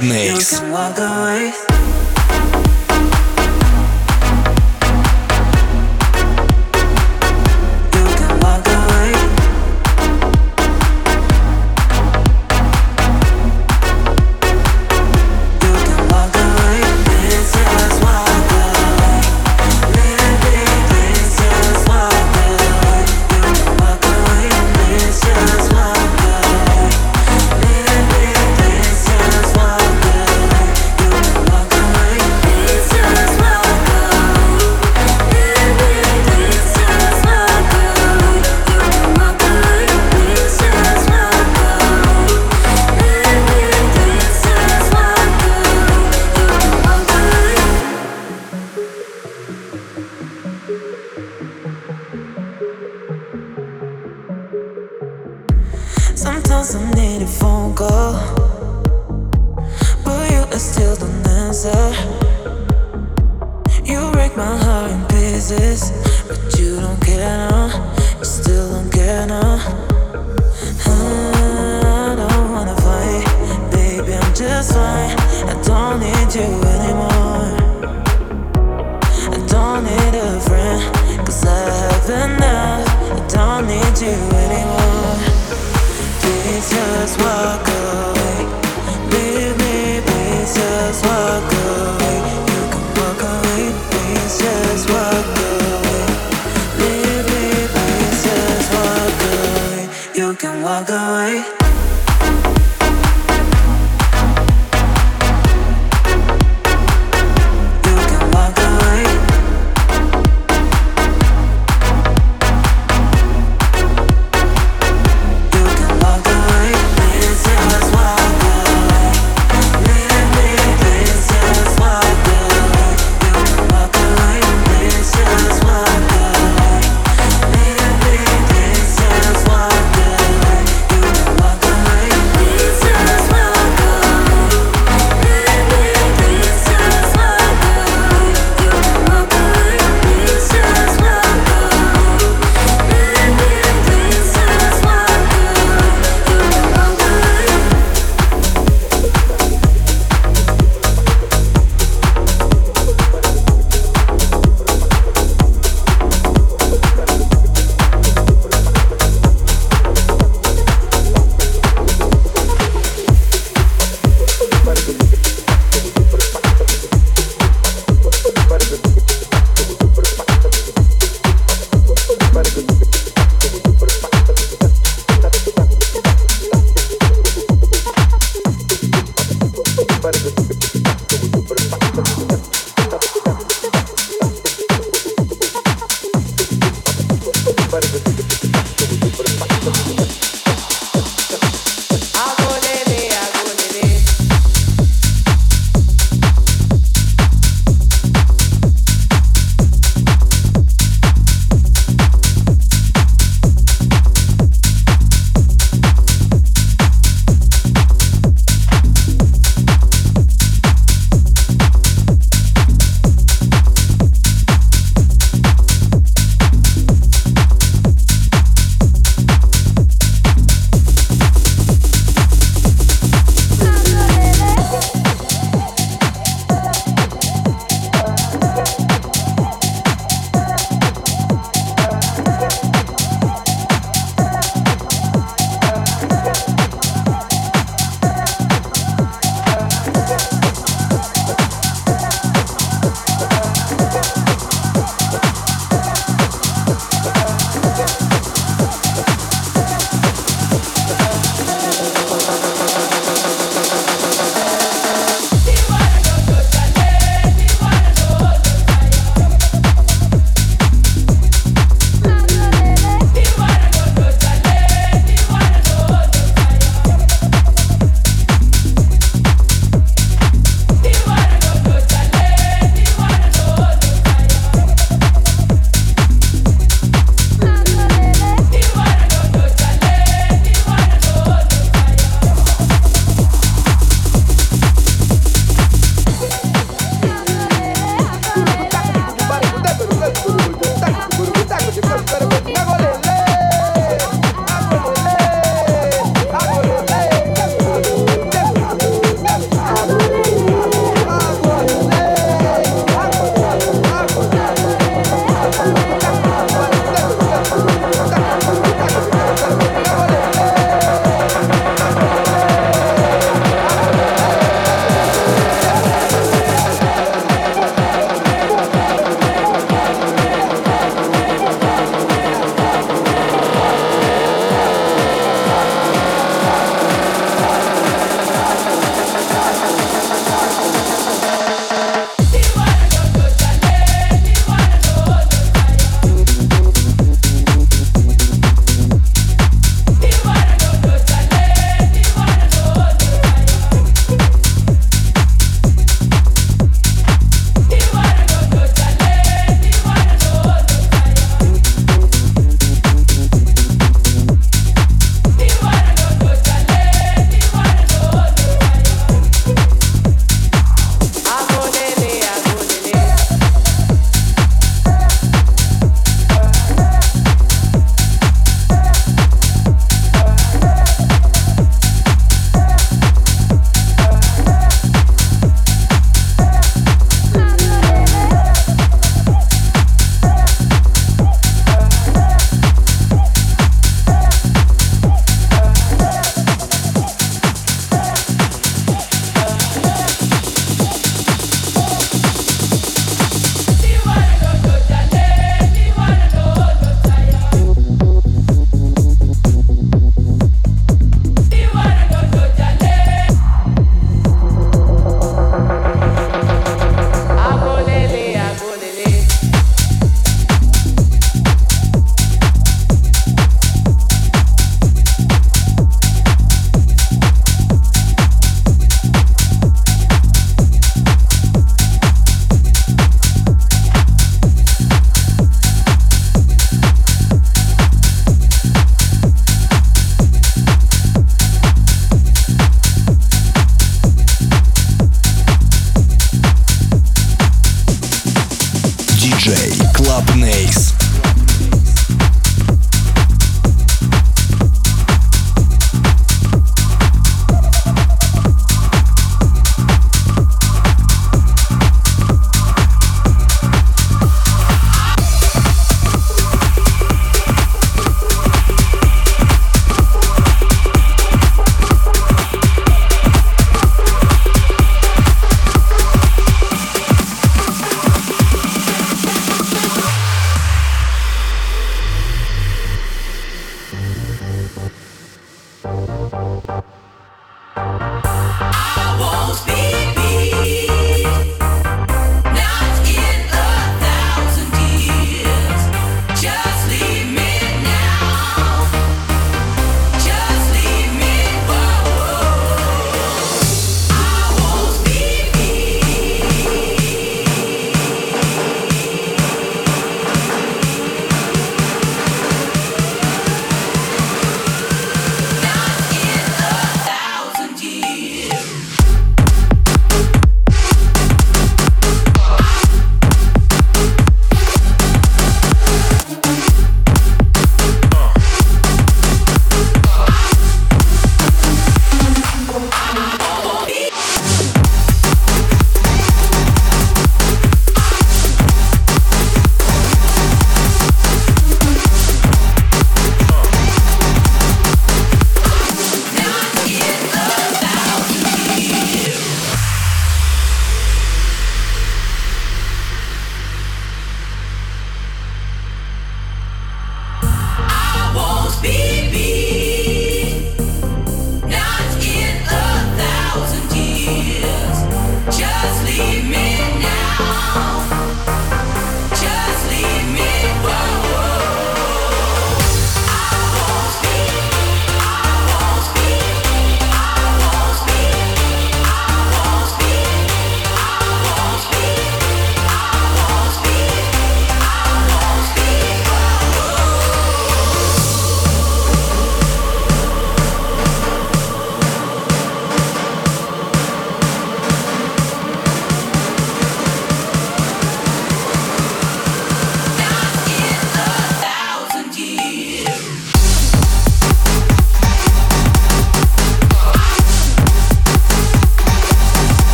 Nice. You can walk away.